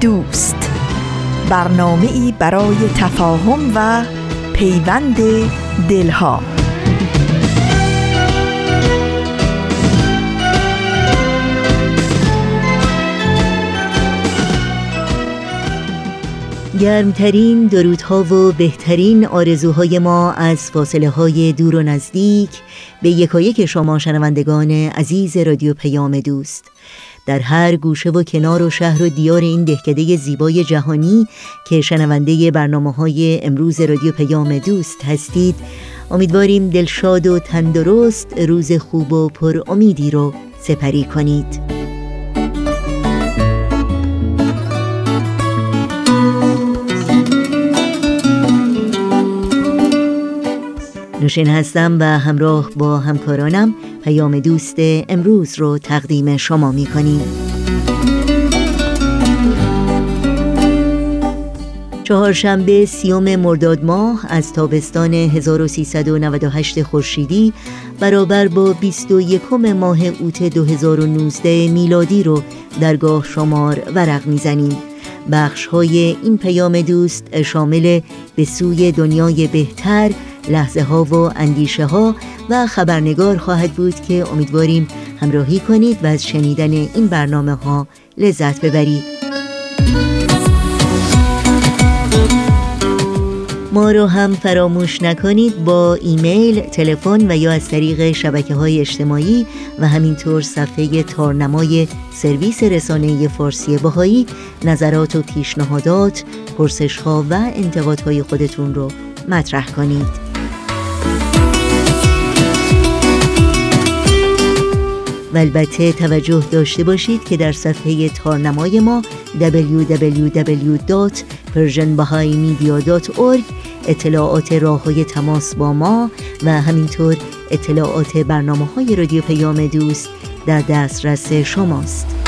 دوست. برنامه ای برای تفاهم و پیوند دلها. گرمترین درودها و بهترین آرزوهای ما از فاصله های دور و نزدیک به یکایک شما شنوندگان عزیز رادیو پیام دوست. در هر گوشه و کنار و شهر و دیار این دهکده زیبای جهانی که شنونده برنامه های امروز رادیو پیام دوست هستید امیدواریم دلشاد و تندرست روز خوب و پر امیدی رو سپری کنید. نوشین هستم و همراه با همکارانم پیام دوست امروز رو تقدیم شما می کنیم. چهارشنبه سیوم مرداد ماه از تابستان 1398 خورشیدی برابر با 21 ماه اوت 2019 میلادی رو درگاه شمار ورق می‌زنیم بخش های این پیام دوست شامل به سوی دنیای بهتر لحظه ها و اندیشه ها و خبرنگار خواهد بود که امیدواریم همراهی کنید و از شنیدن این برنامه ها لذت ببرید ما رو هم فراموش نکنید با ایمیل، تلفن و یا از طریق شبکه های اجتماعی و همینطور صفحه تارنمای سرویس رسانه فارسی باهایی نظرات و پیشنهادات، پرسش ها و انتقادهای خودتون رو مطرح کنید. و البته توجه داشته باشید که در صفحه تارنمای ما www.persianbahaimedia.org اطلاعات راه های تماس با ما و همینطور اطلاعات برنامه های رادیو پیام دوست در دسترس شماست.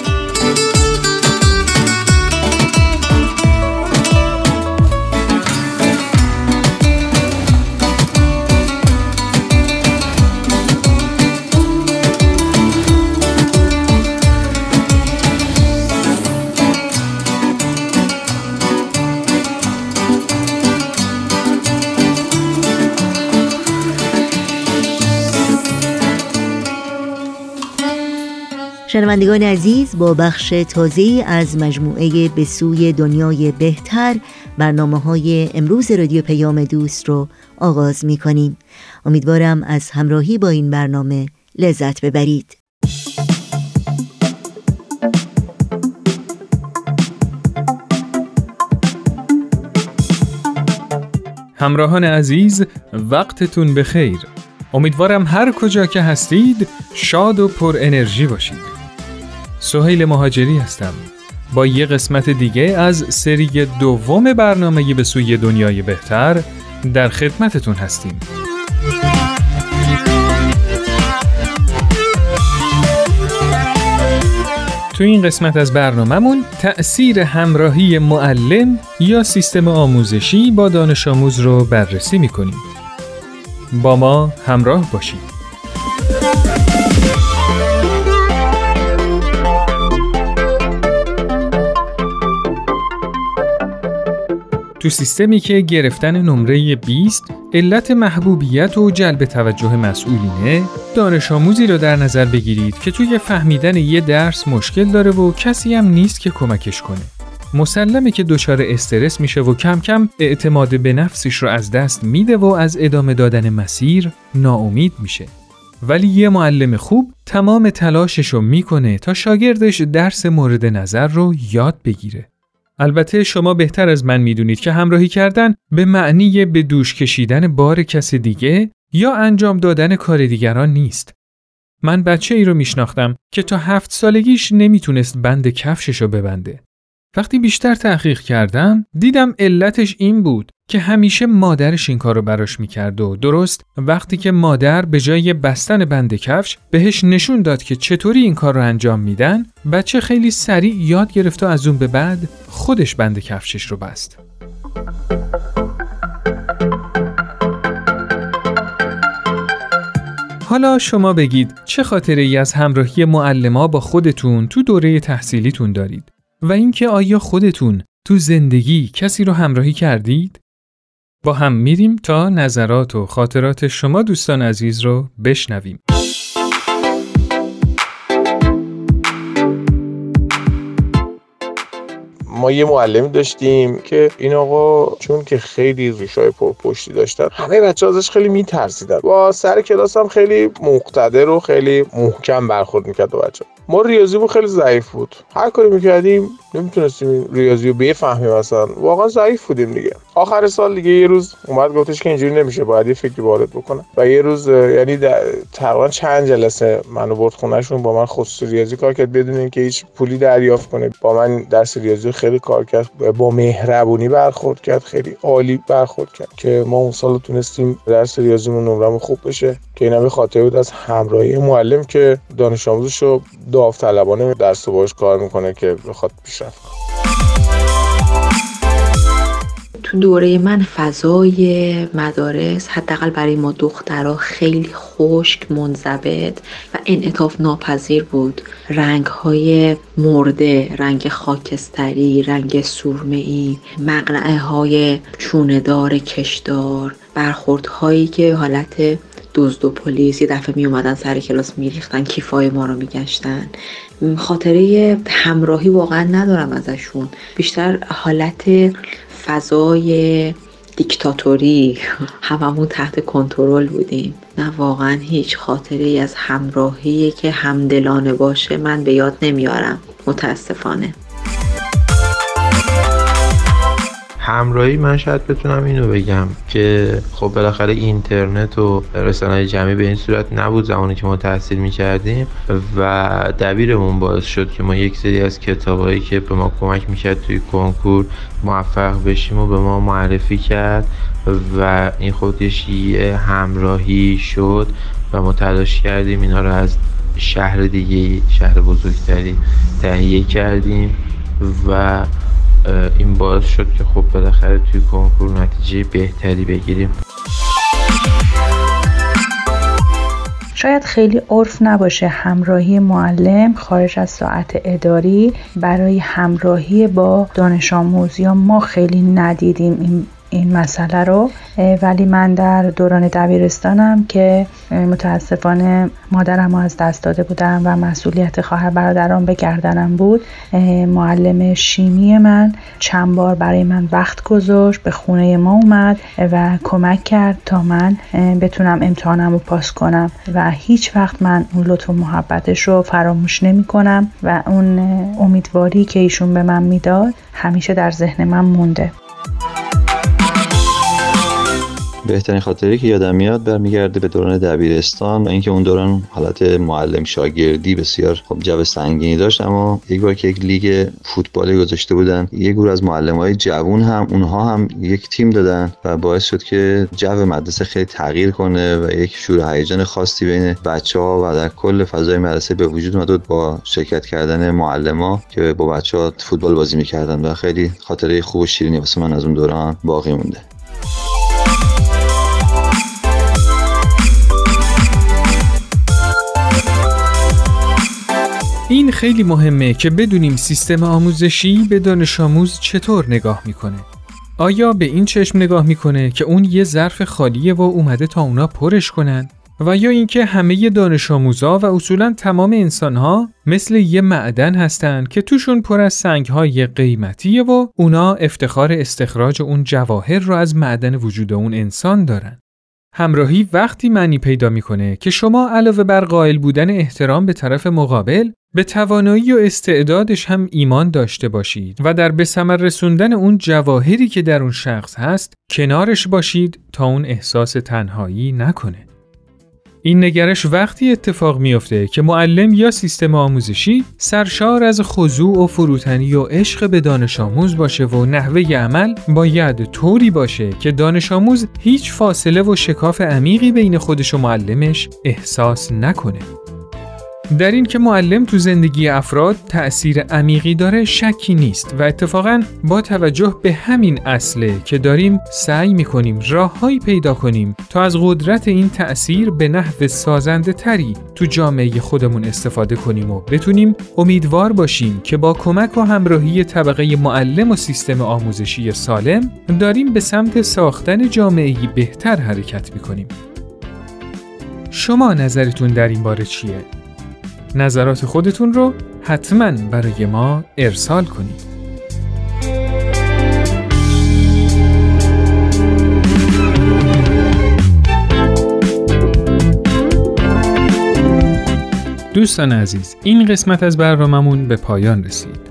شنوندگان عزیز با بخش تازه از مجموعه به سوی دنیای بهتر برنامه های امروز رادیو پیام دوست رو آغاز می کنیم امیدوارم از همراهی با این برنامه لذت ببرید. همراهان عزیز وقتتون بخیر. امیدوارم هر کجا که هستید شاد و پر انرژی باشید. سهیل مهاجری هستم. با یه قسمت دیگه از سری دوم برنامه به سوی دنیای بهتر در خدمتتون هستیم. تو این قسمت از برنامهمون تأثیر همراهی معلم یا سیستم آموزشی با دانش آموز رو بررسی می‌کنیم. با ما همراه باشید. تو سیستمی که گرفتن نمره 20 علت محبوبیت و جلب توجه مسئولینه دانش آموزی را در نظر بگیرید که توی فهمیدن یه درس مشکل داره و کسی هم نیست که کمکش کنه مسلمه که دچار استرس میشه و کم کم اعتماد به نفسش رو از دست میده و از ادامه دادن مسیر ناامید میشه ولی یه معلم خوب تمام تلاشش رو می‌کنه تا شاگردش درس مورد نظر رو یاد بگیره. البته شما بهتر از من می‌دونید که همراهی کردن به معنی به دوش کشیدن بار کس دیگه یا انجام دادن کار دیگران نیست. من بچه ای رو میشناختم که تا هفت سالگیش نمی‌تونست بند کفشش رو ببنده. وقتی بیشتر تحقیق کردم دیدم علتش این بود که همیشه مادرش این کار رو براش می‌کرد و درست وقتی که مادر به جای بستن بند کفش بهش نشون داد که چطوری این کار رو انجام میدن بچه خیلی سریع یاد گرفت و از اون به بعد خودش بند کفشش رو بست. حالا شما بگید چه خاطره ای از همراهی معلما با خودتون تو دوره تحصیلیتون دارید و اینکه آیا خودتون تو زندگی کسی رو همراهی کردید؟ با هم میریم تا نظرات و خاطرات شما دوستان عزیز رو بشنویم. ما یه معلمی داشتیم که این آقا چون که خیلی ریشای پرپشتی داشتن همه بچه ازش خیلی میترسیدن با سر کلاس هم خیلی مقتدر و خیلی محکم برخورد می‌کرد با بچه ما ریاضیمون خیلی ضعیف بود. هر کاری می‌کردیم نمی‌تونستیم ریاضی رو بفهمیم اصلا. واقعا ضعیف بودیم دیگه. آخر سال دیگه یه روز اومد گفتش که اینجوری نمیشه باید یه فکری وارد بکنه و یه روز یعنی تقریبا چند جلسه منو برد خونهشون با من خصوصی ریاضی کار کرد بدون اینکه هیچ پولی دریافت کنه. با من درس ریاضی خیلی کار کرد با مهربونی برخورد کرد خیلی عالی برخورد کرد که ما اون سال تونستیم درس ریاضیمون نمرمون خوب بشه. که اینم خاطره بود از همراهی معلم که دانش آموزش رو داوطلبانه درس باش کار می‌کنه که بخواد پیشرفت تو دوره من فضای مدارس حداقل برای ما دخترها خیلی خشک منضبط و انعطاف ناپذیر بود. رنگ های مرده رنگ خاکستری رنگ سرمه مقنعه های چوندار کشدار برخورد هایی که حالت دزد و پلیس یه دفعه می اومدن سر کلاس میریختن کیفای ما رو میگشتن. خاطره همراهی واقعا ندارم ازشون. بیشتر حالت فضای دیکتاتوری. هممون تحت کنترل بودیم. نه واقعا هیچ خاطره ای از همراهی که همدلانه باشه من به یاد نمیارم. متاسفانه. همراهی من شاید بتونم اینو بگم که خب بالاخره اینترنت و رسانه جمعی به این صورت نبود زمانی که ما تحصیل می‌کردیم و دبیرمون باعث شد که ما یک سری از کتابهایی که به ما کمک می‌کرد توی کنکور موفق بشیم و به ما معرفی کرد و این خودش یه همراهی شد و ما تلاش کردیم اینا رو از شهر دیگه شهر بزرگتری تهیه کردیم و این باعث شد که خب بالاخره توی کنکور نتیجه بهتری بگیریم. شاید خیلی عرف نباشه همراهی معلم خارج از ساعت اداری. برای همراهی با دانش آموز ما خیلی ندیدیم این این مسئله رو ولی من در دوران دبیرستانم که متاسفانه مادرم از دست داده بودم و مسئولیت خواهر برادران به گردنم بود. معلم شیمی من چند بار برای من وقت گذاشت به خونه ما اومد و کمک کرد تا من بتونم امتحانم رو پاس کنم و هیچ وقت من اون لطف و محبتش رو فراموش نمی کنم و اون امیدواری که ایشون به من می‌داد همیشه در ذهن من مونده. بهترین خاطری که یادم میاد برمیگرده به دوران دبیرستان و اینکه اون دوران حالت معلم شاگردی بسیار خب جو سنگینی داشت اما یک بار که یک لیگ فوتبالی گذاشته بودن یک گروه از معلم های جوون هم اونها هم یک تیم دادن و باعث شد که جو مدرسه خیلی تغییر کنه و یک شور هیجان خاصی بین بچه ها و در کل فضای مدرسه به وجود اومد با شرکت کردن معلم که با بچه ها فوتبال بازی می‌کردن و خیلی خاطره خوب و شیرینی واسه من از اون دوران باقی مونده. این خیلی مهمه که بدونیم سیستم آموزشی به دانش آموز چطور نگاه می‌کنه. آیا به این چشم نگاه می‌کنه که اون یه ظرف خالیه و اومده تا اونا پرش کنن؟ و یا اینکه همه دانش آموزا و اصولا تمام انسانها مثل یه معدن هستن که توشون پر از سنگهای قیمتیه و اونا افتخار استخراج اون جواهر رو از معدن وجود اون انسان دارن. همراهی وقتی معنی پیدا می‌کنه که شما علاوه بر قائل بودن احترام به طرف مقابل به توانایی و استعدادش هم ایمان داشته باشید و در به ثمر رسوندن اون جواهری که در اون شخص هست کنارش باشید تا اون احساس تنهایی نکنه. این نگرش وقتی اتفاق میافته که معلم یا سیستم آموزشی سرشار از خضوع و فروتنی و عشق به دانش آموز باشه و نحوه عمل باید طوری باشه که دانش آموز هیچ فاصله و شکاف عمیقی بین خودش و معلمش احساس نکنه. در این که معلم تو زندگی افراد تأثیر عمیقی داره شکی نیست و اتفاقا با توجه به همین اصله که داریم سعی می‌کنیم راههایی پیدا کنیم تا از قدرت این تأثیر به نحو سازنده تری تو جامعه خودمون استفاده کنیم و بتونیم امیدوار باشیم که با کمک و همراهی طبقه معلم و سیستم آموزشی سالم داریم به سمت ساختن جامعه بهتر حرکت می‌کنیم. شما نظرتون در این باره چیه؟ نظرات خودتون رو حتما برای ما ارسال کنید. دوستان عزیز این قسمت از برنامهمون به پایان رسید.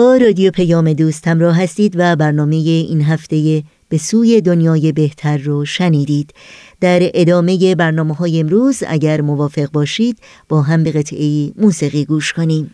با رادیو پیام دوست همراه هستید و برنامه این هفته به سوی دنیای بهتر رو شنیدید. در ادامه برنامه های امروز اگر موافق باشید با هم به قطعه موسیقی گوش کنیم.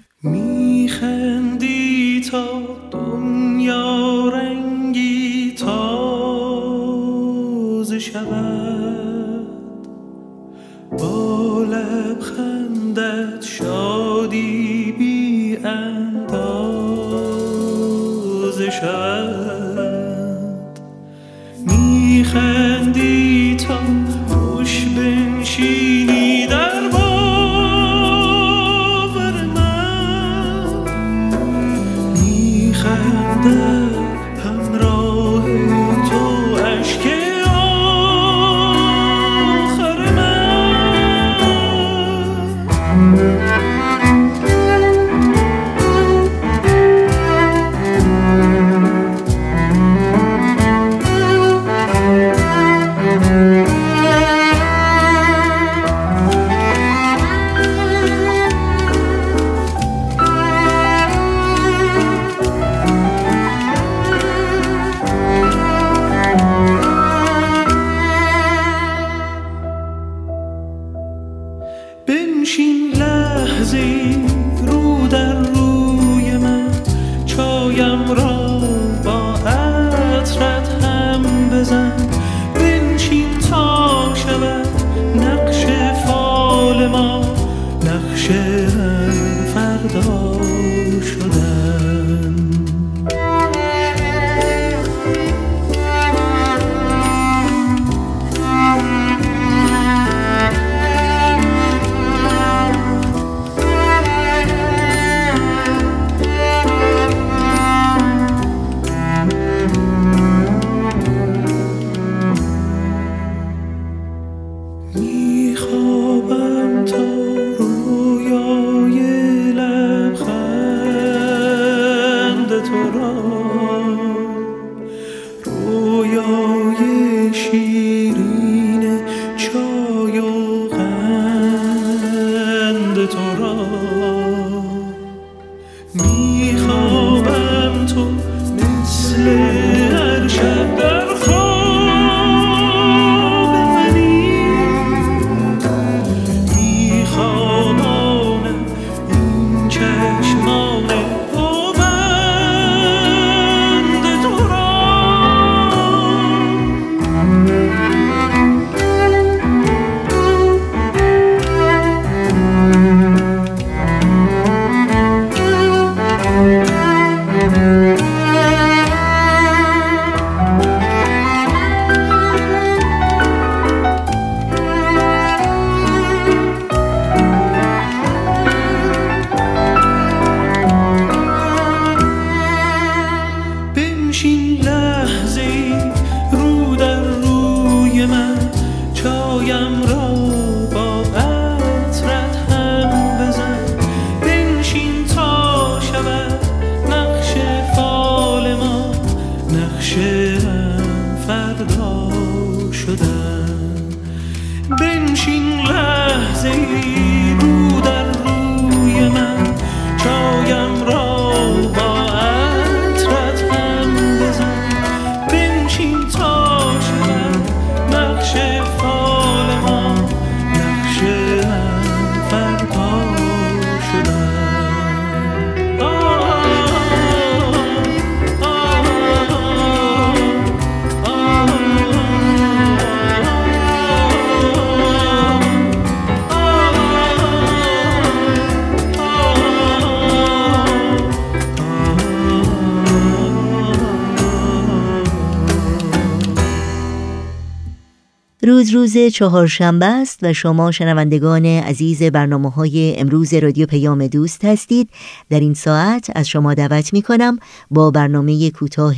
روز روز چهارشنبه است و شما شنوندگان عزیز برنامه های امروز رادیو پیام دوست هستید. در این ساعت از شما دعوت می کنم با برنامه کوتاه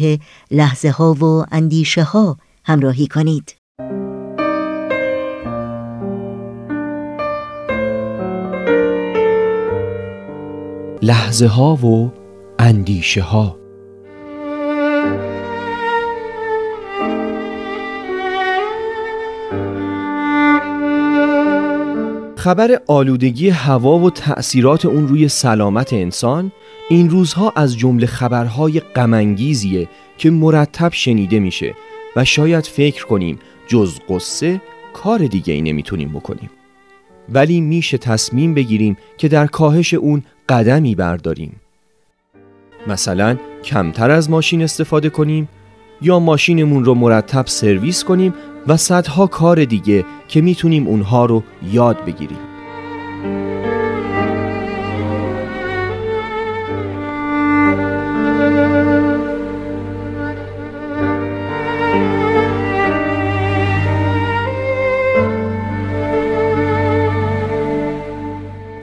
لحظه ها و اندیشه ها همراهی کنید. لحظه ها و اندیشه ها خبر آلودگی هوا و تأثیرات اون روی سلامت انسان این روزها از جمله خبرهای غمانگیزیه که مرتب شنیده میشه و شاید فکر کنیم جز قصه کار دیگه ای نمی‌تونیم بکنیم. ولی میشه تصمیم بگیریم که در کاهش اون قدمی برداریم. مثلا کمتر از ماشین استفاده کنیم یا ماشینمون رو مرتب سرویس کنیم و صدها کار دیگه که می‌تونیم اونها رو یاد بگیریم.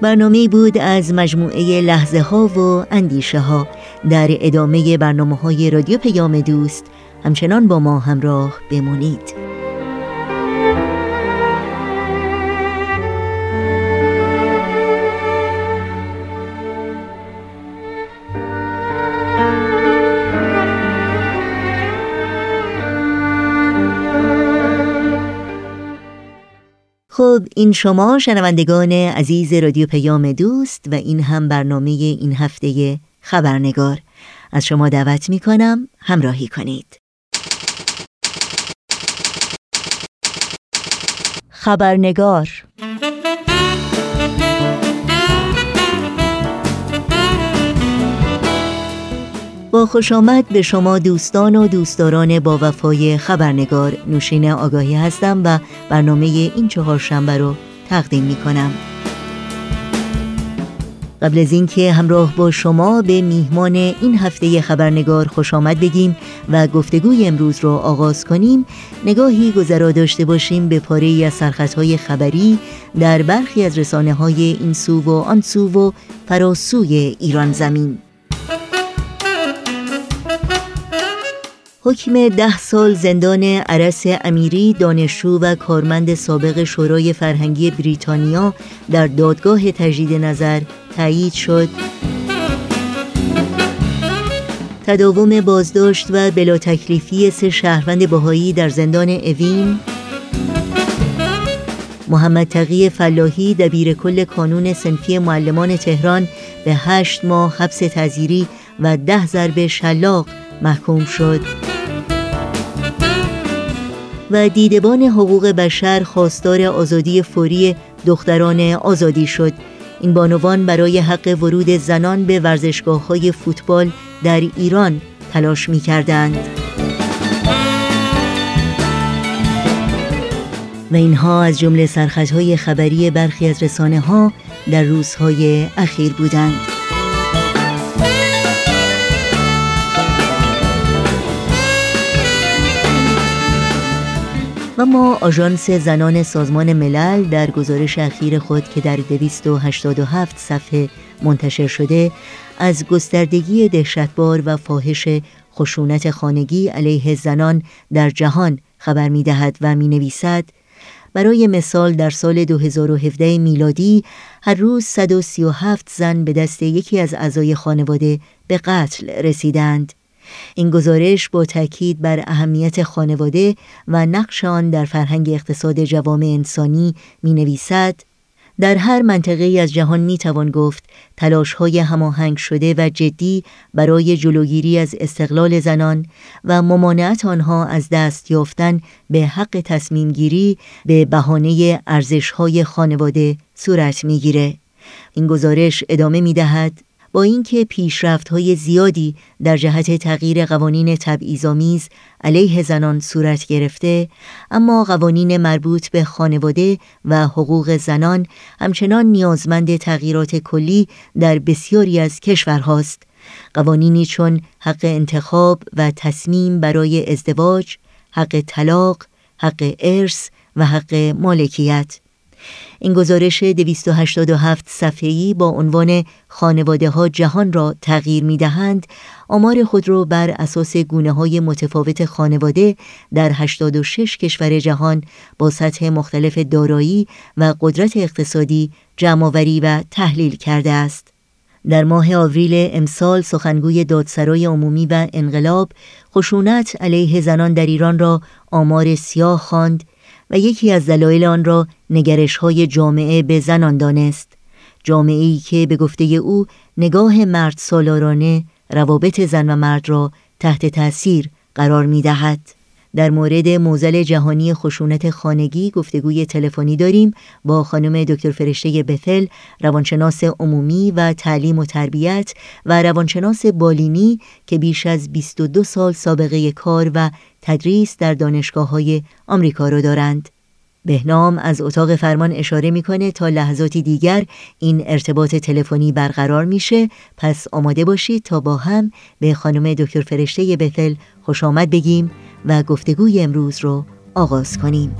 برنامه بود از مجموعه لحظه ها و اندیشه ها در ادامه برنامه های رادیو پیام دوست همچنان با ما همراه بمانید خب این شما شنوندگان عزیز رادیو پیام دوست و این هم برنامه این هفته خبرنگار. از شما دعوت می کنم همراهی کنید. خبرنگار. با خوش آمد به شما دوستان و دوستداران با وفای خبرنگار نوشین آگاهی هستم و برنامه این چهار شنبه رو تقدیم می کنم قبل از اینکه همراه با شما به میهمان این هفته خبرنگار خوش آمد بگیم و گفتگوی امروز رو آغاز کنیم نگاهی گذرا داشته باشیم به پاره از سرخطهای خبری در برخی از رسانه های این سو و آن سو و فراسوی ایران زمین. حکم ده سال زندان عرس امیری دانشجو و کارمند سابق شورای فرهنگی بریتانیا در دادگاه تجدید نظر تایید شد. تداوم بازداشت و بلا تکلیفی سه شهروند بهایی در زندان اوین. محمد تقی فلاحی دبیر کل کانون سنفی معلمان تهران به هشت ماه حبس تذیری و ده ضرب شلاق محکوم شد. و دیدبان حقوق بشر خواستار آزادی فوری دختران آزادی شد این بانوان برای حق ورود زنان به ورزشگاه های فوتبال در ایران تلاش می کردند. و اینها از جمله سرخطهای خبری برخی از رسانه ها در روزهای اخیر بودند. و ما آژانس زنان سازمان ملل در گزارش اخیر خود که در 287 صفحه منتشر شده از گستردگی دهشتبار و فاحش خشونت خانگی علیه زنان در جهان خبر می دهد و می نویسد برای مثال در سال 2017 میلادی هر روز 137 زن به دست یکی از اعضای خانواده به قتل رسیدند. این گزارش با تاکید بر اهمیت خانواده و نقش آن در فرهنگ اقتصاد جوامع انسانی می نویسد در هر منطقه از جهان می توان گفت تلاش های هماهنگ شده و جدی برای جلوگیری از استقلال زنان و ممانعت آنها از دست یافتن به حق تصمیم گیری به بهانه ارزش های خانواده صورت می‌گیره. این گزارش ادامه می دهد با اینکه های زیادی در جهت تغییر قوانین تبعیض‌آمیز علیه زنان صورت گرفته اما قوانین مربوط به خانواده و حقوق زنان همچنان نیازمند تغییرات کلی در بسیاری از کشورهاست. قوانینی چون حق انتخاب و تصمیم برای ازدواج حق طلاق حق ارث و حق مالکیت. این گزارش 287 صفحه‌ای با عنوان خانواده ها جهان را تغییر می دهند آمار خود را بر اساس گونه های متفاوت خانواده در 86 کشور جهان با سطح مختلف دارایی و قدرت اقتصادی جمعآوری و تحلیل کرده است. در ماه آوریل امسال سخنگوی دادسرای عمومی و انقلاب خشونت علیه زنان در ایران را آمار سیاه خواند و یکی از دلایل آن را نگرش های جامعه به زنان دانست جامعه ای که به گفته او نگاه مرد سالارانه روابط زن و مرد را تحت تأثیر قرار می دهد. در مورد موزل جهانی خشونت خانگی گفتگوی تلفنی داریم با خانم دکتر فرشته بفل روانشناس عمومی و تعلیم و تربیت و روانشناس بالینی که بیش از 22 سال سابقه کار و تدریس در دانشگاه های آمریکا را دارند. بهنام از اتاق فرمان اشاره می‌کنه تا لحظاتی دیگر این ارتباط تلفنی برقرار میشه پس آماده باشید تا با هم به خانم دکتر فرشته بتل خوش آمد بگیم و گفتگوی امروز رو آغاز کنیم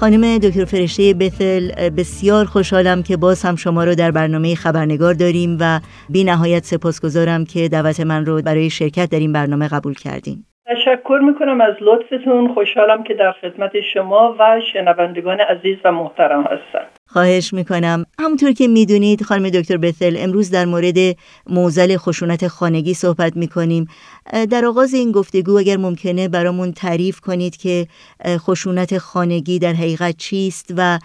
خانم دکتر فرشته بثل بسیار خوشحالم که باز هم شما رو در برنامه خبرنگار داریم و بی نهایت سپاسگزارم که دعوت من رو برای شرکت در این برنامه قبول کردیم تشکر می‌کنم از لطفتون. خوشحالم که در خدمت شما و شنوندگان عزیز و محترم هستم. خواهش می‌کنم. همونطور که می‌دونید خانم دکتر بثل امروز در مورد موزل خشونت خانگی صحبت می‌کنیم. در آغاز این گفتگو اگر ممکنه برامون تعریف کنید که خشونت خانگی در حقیقت چیست و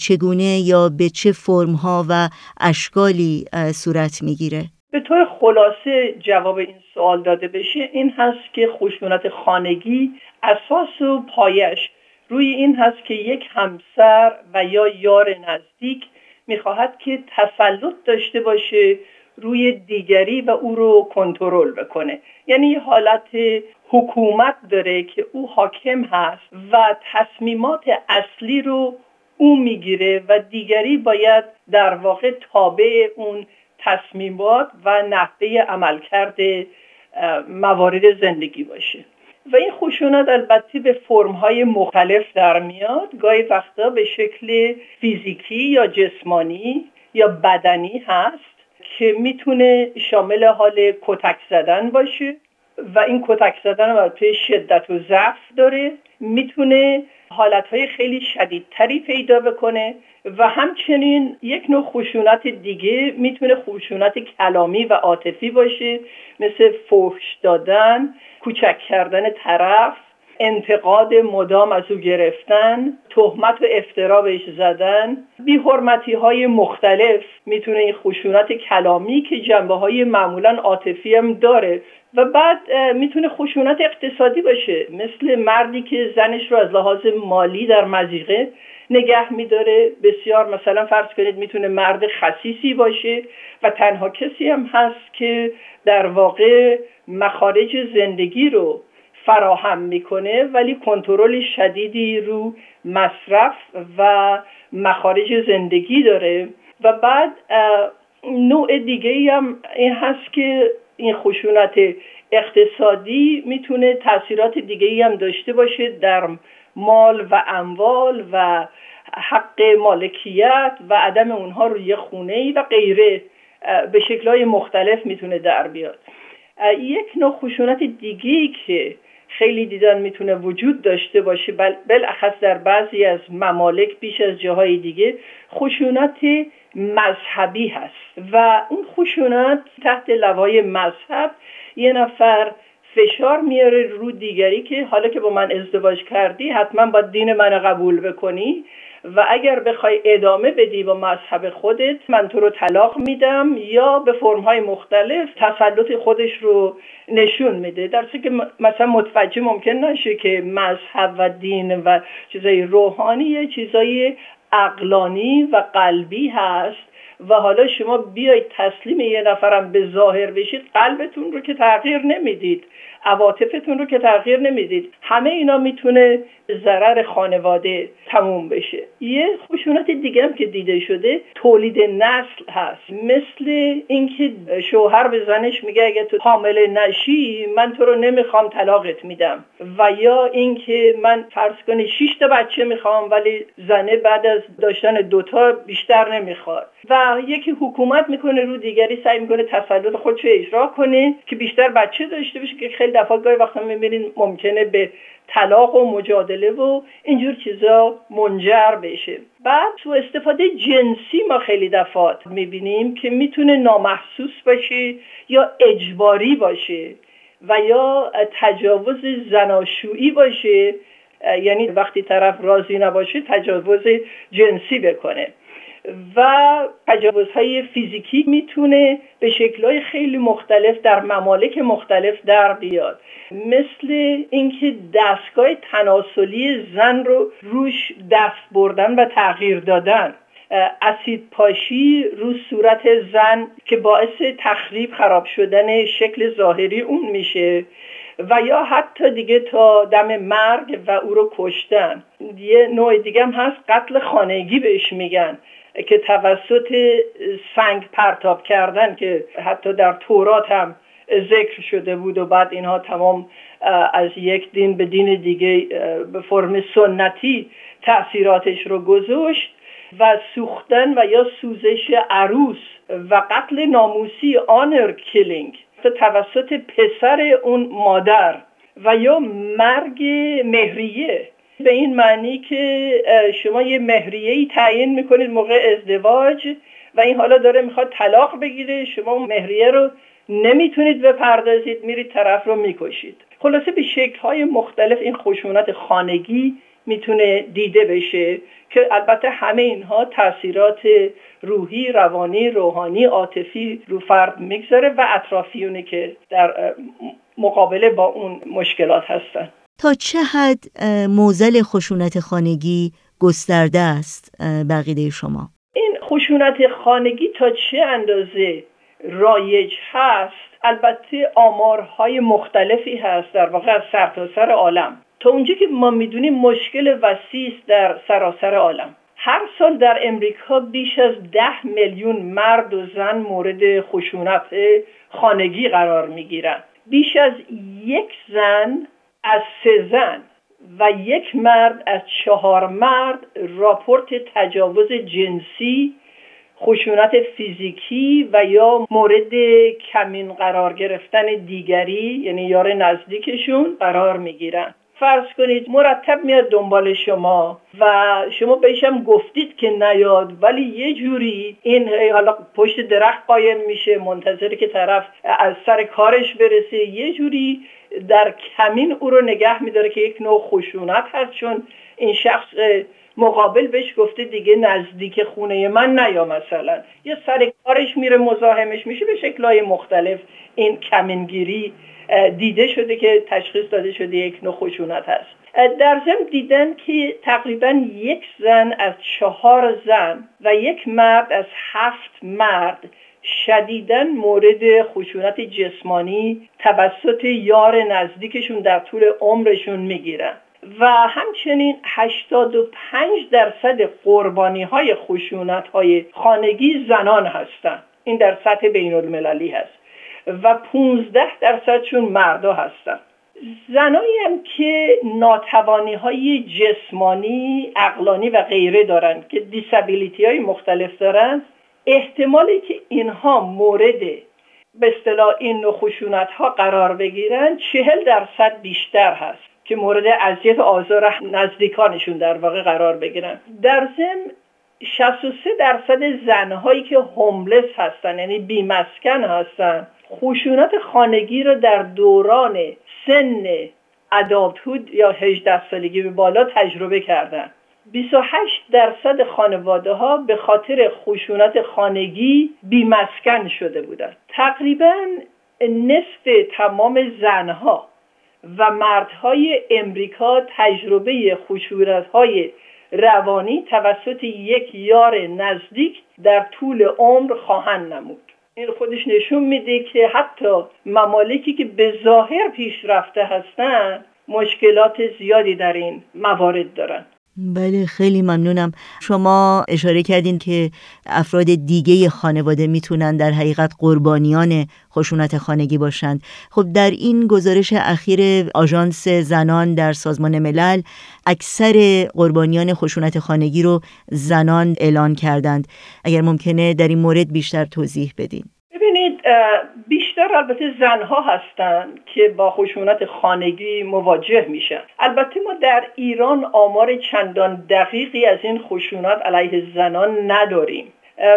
چگونه یا به چه فرمها و اشکالی صورت می‌گیره. به طور خلاصه جواب این سوال داده بشه این هست که خشونت خانگی اساس و پایش روی این هست که یک همسر و یا یار نزدیک می‌خواهد که تسلط داشته باشه روی دیگری و او رو کنترل بکنه. یعنی یه حالت حکومت داره که او حاکم هست و تصمیمات اصلی رو او می‌گیره و دیگری باید در واقع تابع اون تصمیمات و نحوه عملکرد موارد زندگی باشه. و این خشونت البته به فرمهای مختلف در میاد. گاهی وقتا به شکل فیزیکی یا جسمانی یا بدنی هست که می‌تونه شامل حال کتک زدن باشه. و این کتک زدن البته شدت و ضعف داره. می‌تونه حالتهای خیلی شدیدتری پیدا بکنه و همچنین یک نوع خشونت دیگه می‌تونه خشونت کلامی و عاطفی باشه مثل فحش دادن کوچک کردن طرف انتقاد مدام از او گرفتن تهمت و افترا بهش زدن. بیحرمتی های مختلف می‌تونه این خشونت کلامی که جنبه های معمولا عاطفی هم داره و بعد می‌تونه خشونت اقتصادی باشه. مثل مردی که زنش رو از لحاظ مالی در مزیقه نگه میداره. بسیار مثلا فرض کنید می‌تونه مرد خصیصی باشه و تنها کسی هم هست که در واقع مخارج زندگی رو فراهم می‌کنه ولی کنترل شدیدی رو مصرف و مخارج زندگی داره. و بعد نوع دیگه هم این هست که این خشونت اقتصادی می‌تونه تاثیرات دیگه هم داشته باشه در مال و اموال و حق مالکیت و عدم اونها روی خونه ای و غیره به شکلهای مختلف می‌تونه در بیاد. یک نوع خشونت دیگه که خیلی دیدن می‌تونه وجود داشته باشه بالاخص در بعضی از ممالک بیش از جاهای دیگه خشونت مذهبی هست. و اون خشونت تحت لوای مذهب یه نفر فشار میاره رو دیگری که حالا که با من ازدواج کردی حتما با دین من قبول بکنی. و اگر بخوای ادامه بدی با مذهب خودت من تو رو طلاق میدم یا به فرمهای مختلف تسلط خودش رو نشون میده. در که مثلا متوجه ممکن نشه که مذهب و دین و چیزای روحانی چیزای اقلانی و قلبی هست و حالا شما بیاید تسلیم یه نفرم به ظاهر بشید قلبتون رو که تغییر نمی‌دید. عواطفتون رو که تغییر نمی‌دید. همه اینا می‌تونه ضرر خانواده تموم بشه. یه خشونت دیگه هم که دیده شده تولید نسل هست. مثل اینکه شوهر به زنش میگه اگه تو حامله نشی من تو رو نمی‌خوام طلاقت میدم. و یا اینکه من فرض کنی 6 تا بچه می‌خوام ولی زنه بعد از داشتن دوتا بیشتر نمی‌خواد. و یکی حکومت می‌کنه رو دیگری سعی می‌کنه تسلط خودش اجرا کنه که بیشتر بچه داشته باشه که خیلی دفعات گاهی وقتا می‌بینین ممکنه به طلاق و مجادله و اینجور چیزا منجر بشه. بعد تو استفاده جنسی ما خیلی دفعات می‌بینیم که می‌تونه نامحسوس باشه یا اجباری باشه و یا تجاوز زناشویی باشه. یعنی وقتی طرف راضی نباشه تجاوز جنسی بکنه. و تجاوزهای فیزیکی می‌تونه به شکلهای خیلی مختلف در ممالک مختلف در بیاد. مثل اینکه دستگاه تناسلی زن رو روش دست بردن و تغییر دادن. اسید پاشی رو صورت زن که باعث تخریب خراب شدن شکل ظاهری اون میشه و یا حتی دیگه تا دم مرگ و او رو کشتن. یه نوع دیگه هم هست قتل خانگی بهش میگن. که توسط سنگ پرتاب کردن که حتی در تورات هم ذکر شده بود و بعد اینها تمام از یک دین به دین دیگه به فرم سنتی تاثیراتش رو گذاشت و سوختن و یا سوزش عروس و قتل ناموسی آنر کیلینگ توسط پسر اون مادر و یا مرگ مهریه. به این معنی که شما یه مهریه ای تعیین می‌کنید موقع ازدواج و این حالا داره می‌خواد طلاق بگیره شما مهریه رو نمی‌تونید بپردازید میرید طرف رو می‌کشید. خلاصه به شکل های مختلف این خشونت خانگی می‌تونه دیده بشه که البته همه اینها تاثیرات روحی، روانی، روحانی، عاطفی رو فرد می‌گذاره و اطرافیونه که در مقابله با اون مشکلات هستن. تا چه حد موزل خشونت خانگی گسترده است بقیده شما؟ این خشونت خانگی تا چه اندازه رایج هست؟ البته آمارهای مختلفی هست در واقع از سرتاسر سر عالم. تا اونجا که ما می‌دونیم مشکل وسیع در سراسر عالم. هر سال در امریکا بیش از ده میلیون مرد و زن مورد خشونت خانگی قرار می‌گیرند. بیش از یک زن از سه زن و یک مرد از چهار مرد راپورت تجاوز جنسی خشونت فیزیکی و یا مورد کمین قرار گرفتن دیگری یعنی یار نزدیکشون قرار می‌گیرن. فرض کنید مرتب میاد دنبال شما و شما بهشم گفتید که نیاد ولی یه جوری این حالا پشت درخت قایم میشه منتظر که طرف از سر کارش برسه یه جوری در کمین او رو نگه میداره که یک نوع خشونت هست چون این شخص مقابل بهش گفته دیگه نزدیک خونه من نیا مثلا. یه سر کارش میره مزاحمش میشه به شکلهای مختلف این کمینگیری دیده شده که تشخیص داده شده یک نوع خشونت هست. در ضمن دیدن که تقریبا یک زن از چهار زن و یک مرد از هفت مرد شدیدا مورد خشونت جسمانی توسط یار نزدیکشون در طول عمرشون می‌گیرن. و همچنین 85 درصد قربانی های خشونت های خانگی زنان هستند این در سطح بین المللی هست. و 15 درصدشون مردا هستند زنایی هم که ناتوانی های جسمانی، اقلانی و غیره دارند که دیسابیلیتی های مختلف دارند احتمالی که اینها مورد به اصطلاح این خشونت ها قرار بگیرن چهل درصد بیشتر هست که مورد اذیت آزار نزدیکانشون در واقع قرار بگیرن. در ضمن 63 درصد زنهایی که هوملس هستن یعنی بیمسکن هستن خشونت خانگی رو در دوران سن ادالتهود یا 18 سالگی به بالا تجربه کردن. 28 درصد خانواده ها به خاطر خشونت خانگی بیمسکن شده بودند. تقریبا نصف تمام زنها و مردهای امریکا تجربه خشونت های روانی توسط یک یار نزدیک در طول عمر خواهند نمود. این خودش نشون میده که حتی ممالکی که به ظاهر پیشرفته هستند مشکلات زیادی در این موارد دارند. بله خیلی ممنونم. شما اشاره کردین که افراد دیگه خانواده می‌تونن در حقیقت قربانیان خشونت خانگی باشند. خب در این گزارش اخیر آژانس زنان در سازمان ملل اکثر قربانیان خشونت خانگی رو زنان اعلان کردند. اگر ممکنه در این مورد بیشتر توضیح بدین. ببینید بیشتر البته زنها هستند که با خشونت خانگی مواجه میشن. البته ما در ایران آمار چندان دقیقی از این خشونت علیه زنان نداریم.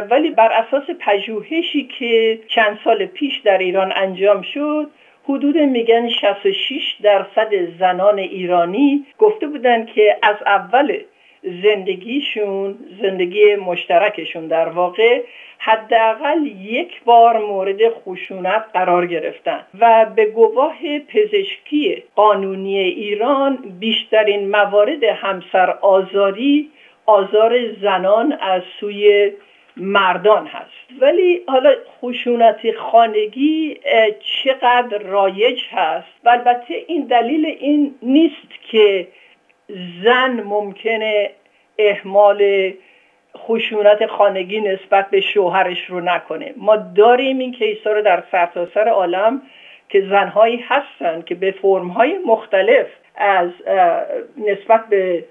ولی بر اساس پژوهشی که چند سال پیش در ایران انجام شد حدود میگن 66 درصد زنان ایرانی گفته بودند که از اول زندگیشون زندگی مشترکشون در واقع حداقل یک بار مورد خشونت قرار گرفتن و به گواه پزشکی قانونی ایران بیشترین موارد همسر آزاری آزار زنان از سوی مردان هست. ولی حالا خشونت خانگی چقدر رایج هست؟ و البته این دلیل این نیست که زن ممکنه احمال خشونت خانگی نسبت به شوهرش رو نکنه. ما داریم این کیسا رو در سرتاسر سر عالم که زنهایی هستن که به فرمهای مختلف از نسبت به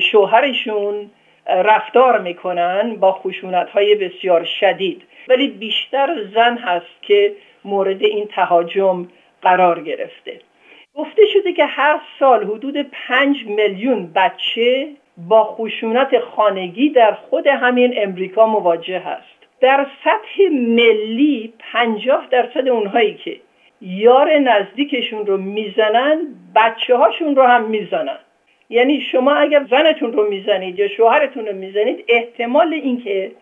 شوهرشون رفتار می‌کنن با خشونت های بسیار شدید. ولی بیشتر زن هست که مورد این تهاجم قرار گرفته. گفته شده که هر سال حدود پنج میلیون بچه با خشونت خانگی در خود همین امریکا مواجه هست. در سطح ملی پنجاه درصد اونهایی که یار نزدیکشون رو می‌زنن بچه هاشون رو هم می‌زنن. یعنی شما اگر زنتون رو می‌زنید یا شوهرتون رو می‌زنید احتمال اینکه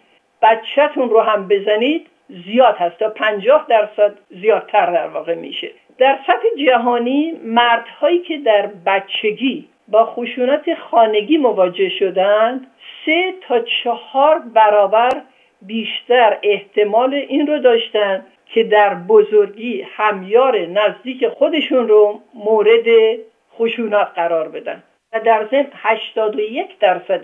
بچهتون رو هم بزنید زیاد هست. تا پنجاه درصد زیادتر در واقع میشه. در سطح جهانی مردهایی که در بچگی با خشونت خانگی مواجه شدند سه تا چهار برابر بیشتر احتمال این رو داشتند که در بزرگی همیار نزدیک خودشون رو مورد خشونت قرار بدن. و در ضمن 81 درصد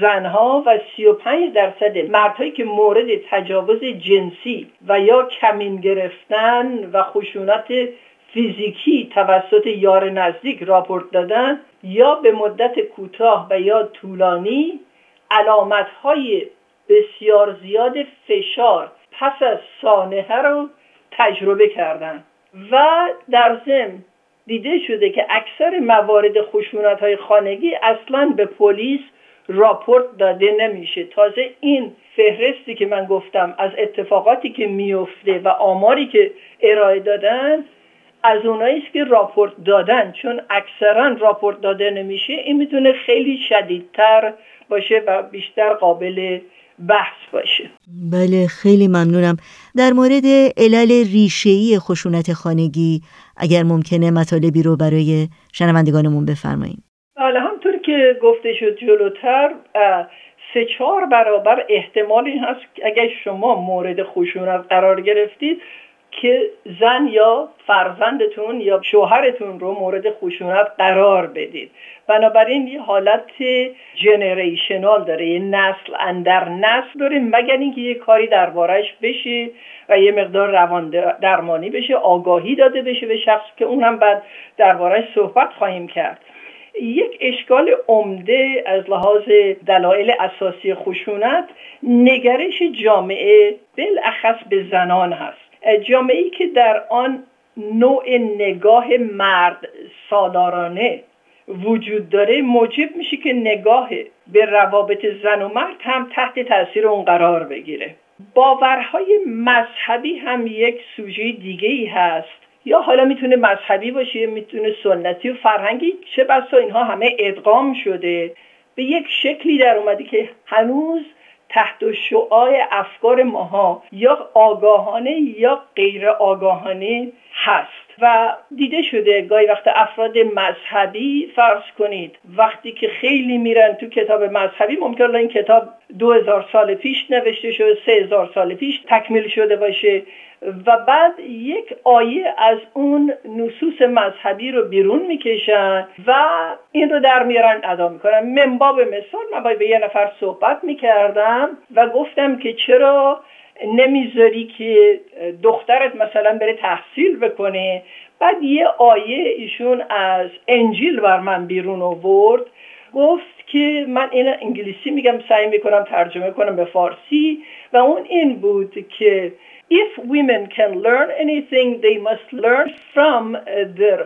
زنها و 35 درصد مردهایی که مورد تجاوز جنسی و یا کمین گرفتن و خشونت فیزیکی توسط یار نزدیک راپورت دادن یا به مدت کوتاه و یا طولانی علامتهای بسیار زیاد فشار پس از سانحه رو تجربه کردن. و در ضمن دیده شده که اکثر موارد خشونت های خانگی اصلا به پلیس راپورت داده نمیشه. تازه این فهرستی که من گفتم از اتفاقاتی که میفته و آماری که ارائه دادن از اونایی که راپورت دادن. چون اکثرا راپورت داده نمیشه این می‌تونه خیلی شدیدتر باشه و بیشتر قابل بحث باشه. بله خیلی ممنونم. در مورد علل ریشه‌ای خشونت خانگی اگر ممکنه مطالبی رو برای شنوندگانمون بفرمایید که گفته شد جلوتر سه چهار برابر احتمال این هست اگر شما مورد خشونت قرار گرفتید که زن یا فرزندتون یا شوهرتون رو مورد خشونت قرار بدید. بنابراین یه حالت جنریشنال داره یه نسل اندر نسل داره مگر اینکه یه کاری دربارش بشه و یه مقدار روان درمانی بشه آگاهی داده بشه به شخص که اون هم بعد دربارش صحبت خواهیم کرد. یک اشکال عمده از لحاظ دلایل اساسی خشونت نگرش جامعه بالاخص به زنان هست. جامعه ای که در آن نوع نگاه مرد سالارانه وجود داره موجب میشه که نگاه به روابط زن و مرد هم تحت تاثیر اون قرار بگیره. باورهای مذهبی هم یک سوژه دیگه ای هست یا حالا می‌تونه مذهبی باشه می‌تونه سنتی و فرهنگی چه بسا اینها همه ادغام شده. به یک شکلی در اومده که هنوز تحت شعاع افکار ماها یا آگاهانه یا غیر آگاهانه هست. و دیده شده گاهی وقت افراد مذهبی فرض کنید وقتی که خیلی میرن تو کتاب مذهبی ممکن این کتاب دو هزار سال پیش نوشته شده سه هزار سال پیش تکمیل شده باشه و بعد یک آیه از اون نصوص مذهبی رو بیرون می‌کشن و این رو در میارن ادا می‌کنن. منباب مثال من باید به یه نفر صحبت می‌کردم و گفتم که چرا نمی‌ذاری که دخترت مثلا بره تحصیل بکنه. بعد یه آیه ایشون از انجیل بر من بیرون آورد. گفت که من این انگلیسی میگم سعی می‌کنم ترجمه کنم به فارسی. و اون این بود که if women can learn anything they must learn from their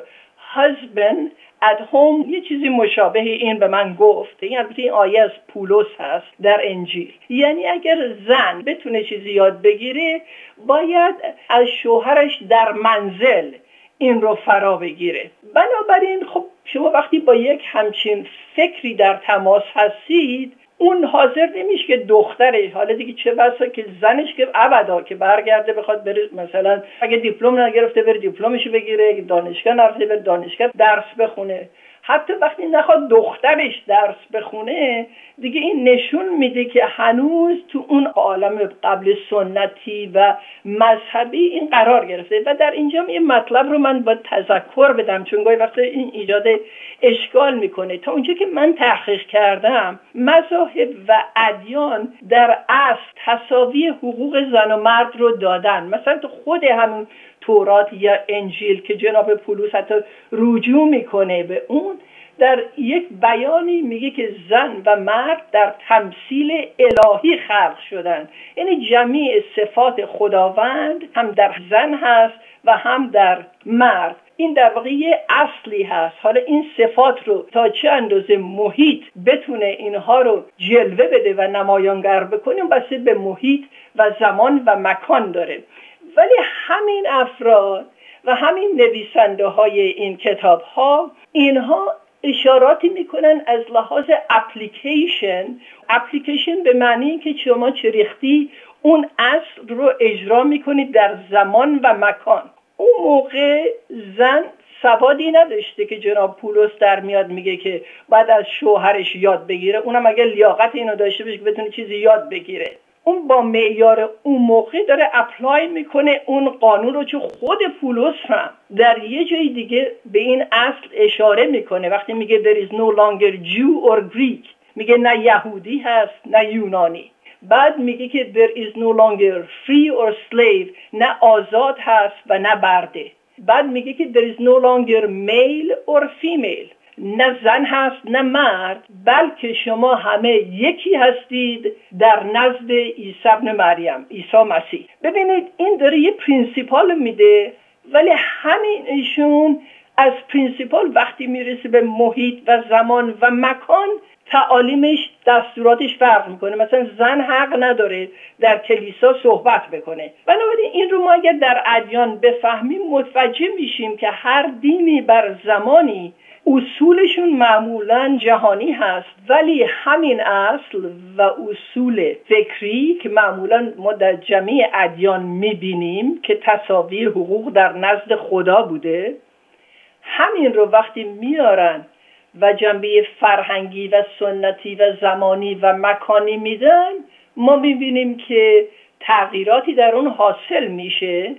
husband at home یه چیزی مشابه این به من گفت. این البته این آیه از پولس هست در انجیل. یعنی اگر زن بتونه چیزی یاد بگیره باید از شوهرش در منزل این رو فرا بگیره. بنابراین خب شما وقتی با یک همچین فکری در تماس هستید اون حاضر نمیشه که دختره حالا دیگه چه بسا که زنش که ابدا که برگرده بخواد بره مثلا اگه دیپلم نگرفته بره دیپلمشو بگیره دانشگاه نرفته بره دانشگاه درس بخونه. حتی وقتی نخواد دخترش درس بخونه دیگه این نشون میده که هنوز تو اون عالم قبل سنتی و مذهبی این قرار گرفته. و در اینجا یه مطلب رو من با تذکر بدم چون گاهی وقت این ایجاد اشکال می‌کنه. تا اونجا که من تحقیق کردم مذاهب و ادیان در اصل تصاوی حقوق زن و مرد رو دادن. مثلا تو خود همون تورات یا انجیل که جناب پولوس حتی رجوع می‌کنه به اون در یک بیانی میگه که زن و مرد در تمثیل الهی خلق شدن یعنی جمیع صفات خداوند هم در زن هست و هم در مرد. این در واقع یه اصلی هست. حالا این صفات رو تا چه اندازه محیط بتونه اینها رو جلوه بده و نمایانگر بکنه بسته به محیط و زمان و مکان داره. ولی همین افراد و همین نویسنده های این کتاب ها اینها اشاراتی می‌کنن از لحاظ اپلیکیشن. اپلیکیشن به معنی که شما چریختی اون اصل رو اجرا می‌کنید در زمان و مکان. اون موقع زن سوادی نداشته که جناب پولس در میاد میگه که بعد از شوهرش یاد بگیره. اونم اگه لیاقت اینو داشته باشه که بتونه چیزی یاد بگیره. اون با معیار اون موقع داره اپلای می‌کنه اون قانون رو چون خود پولس هم در یه جای دیگه به این اصل اشاره می‌کنه. وقتی میگه there is no longer Jew or Greek میگه نه یهودی هست نه یونانی. بعد میگه که there is no longer free or slave نه آزاد هست و نه برده. بعد میگه که there is no longer male or female. نه زن هست نه مرد بلکه شما همه یکی هستید در نزد عیسی ابن مریم عیسی مسیح. ببینید این داره یه پرینسیپال میده ولی همین ایشون از پرینسیپال وقتی می‌رسه به محیط و زمان و مکان تعالیمش دستوراتش فرق می‌کنه. مثلا زن حق نداره در کلیسا صحبت بکنه. بنابراین این رو ما اگر در ادیان بفهمیم متوجه میشیم که هر دینی بر زمانی اصولشون معمولا جهانی هست ولی همین اصل و اصول فکری که معمولا ما در جمعی ادیان می‌بینیم که تصاوی حقوق در نزد خدا بوده همین رو وقتی میارن و جنبه فرهنگی و سنتی و زمانی و مکانی میدن ما می‌بینیم که تغییراتی در اون حاصل میشه.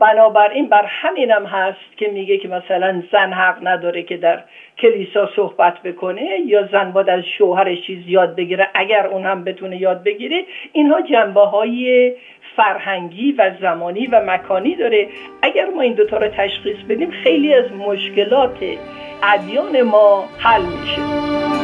بنابراین بر همینم هست که میگه که مثلا زن حق نداره که در کلیسا صحبت بکنه یا زن باید از شوهرش چیز یاد بگیره. اگر اون هم بتونه یاد بگیره اینها جنبه های فرهنگی و زمانی و مکانی داره. اگر ما این دوتا رو تشخیص بدیم خیلی از مشکلات ادیان ما حل میشه.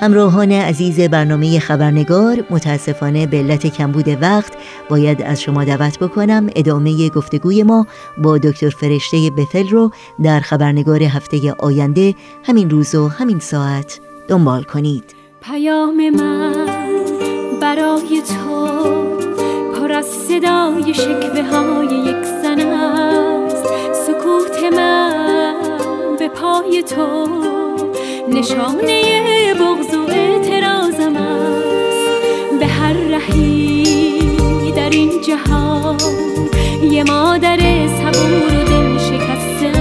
همراهان عزیز برنامه خبرنگار متاسفانه به علت کمبود وقت باید از شما دعوت بکنم. ادامه گفتگوی ما با دکتر فرشته بفل رو در خبرنگار هفته آینده همین روز و همین ساعت. دنبال کنید. پیام من برای تو پر از صدای شکوه های یک زن است. سکوت من به پای تو نشانه بغض و اعتراضم است. به هر رهی در این جهان یه مادر صبور و دل شکسته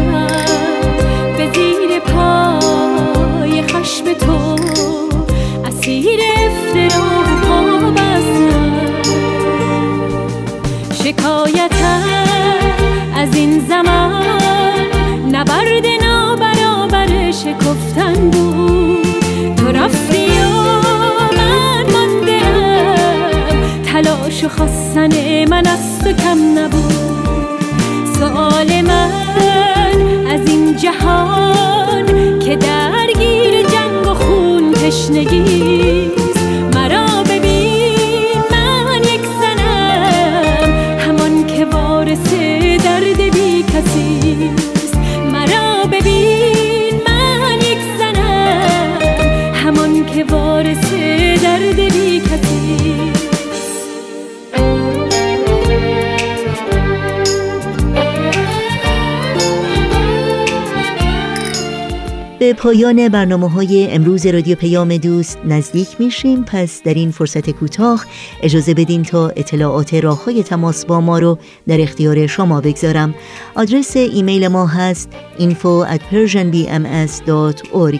به زیر پای خشم تو اسیر افترا پا شکایتم تلاش و خواستن من از تو کم نبود. سوال من از این جهان که درگیر جنگ و خون تشنگی پایان برنامه های امروز رادیو پیام دوست نزدیک میشیم. پس در این فرصت کوتاه اجازه بدین تا اطلاعات راه های تماس با ما رو در اختیار شما بگذارم. آدرس ایمیل ما هست info at persianbms.org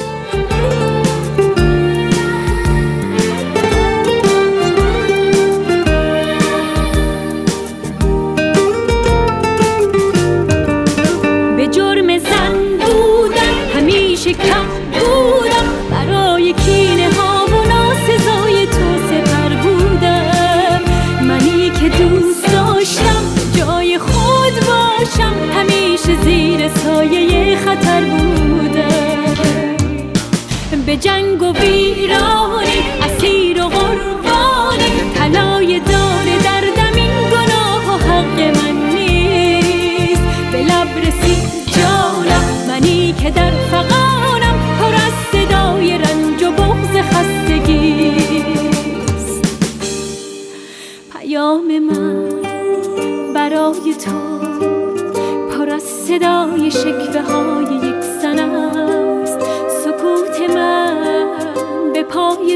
به جنگ و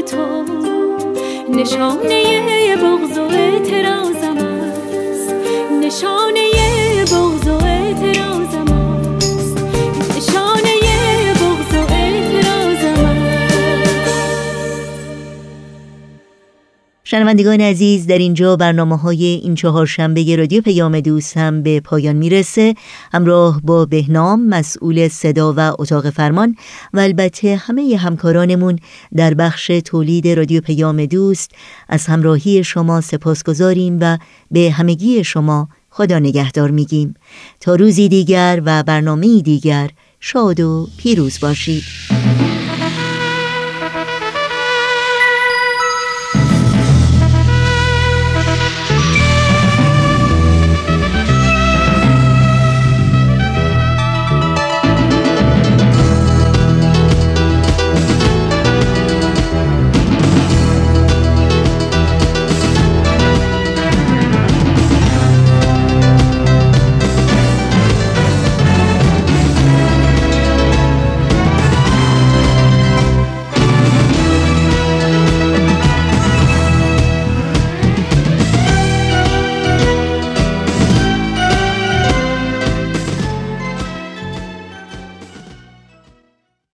تو نشانه شنوندگان عزیز در اینجا برنامه های این چهار شنبه رادیو پیام دوست هم به پایان می‌رسه. همراه با بهنام مسئول صدا و اتاق فرمان و البته همه همکارانمون در بخش تولید رادیو پیام دوست از همراهی شما سپاس گذاریم و به همگی شما خدا نگهدار میگیم. تا روزی دیگر و برنامه دیگر شاد و پیروز باشید.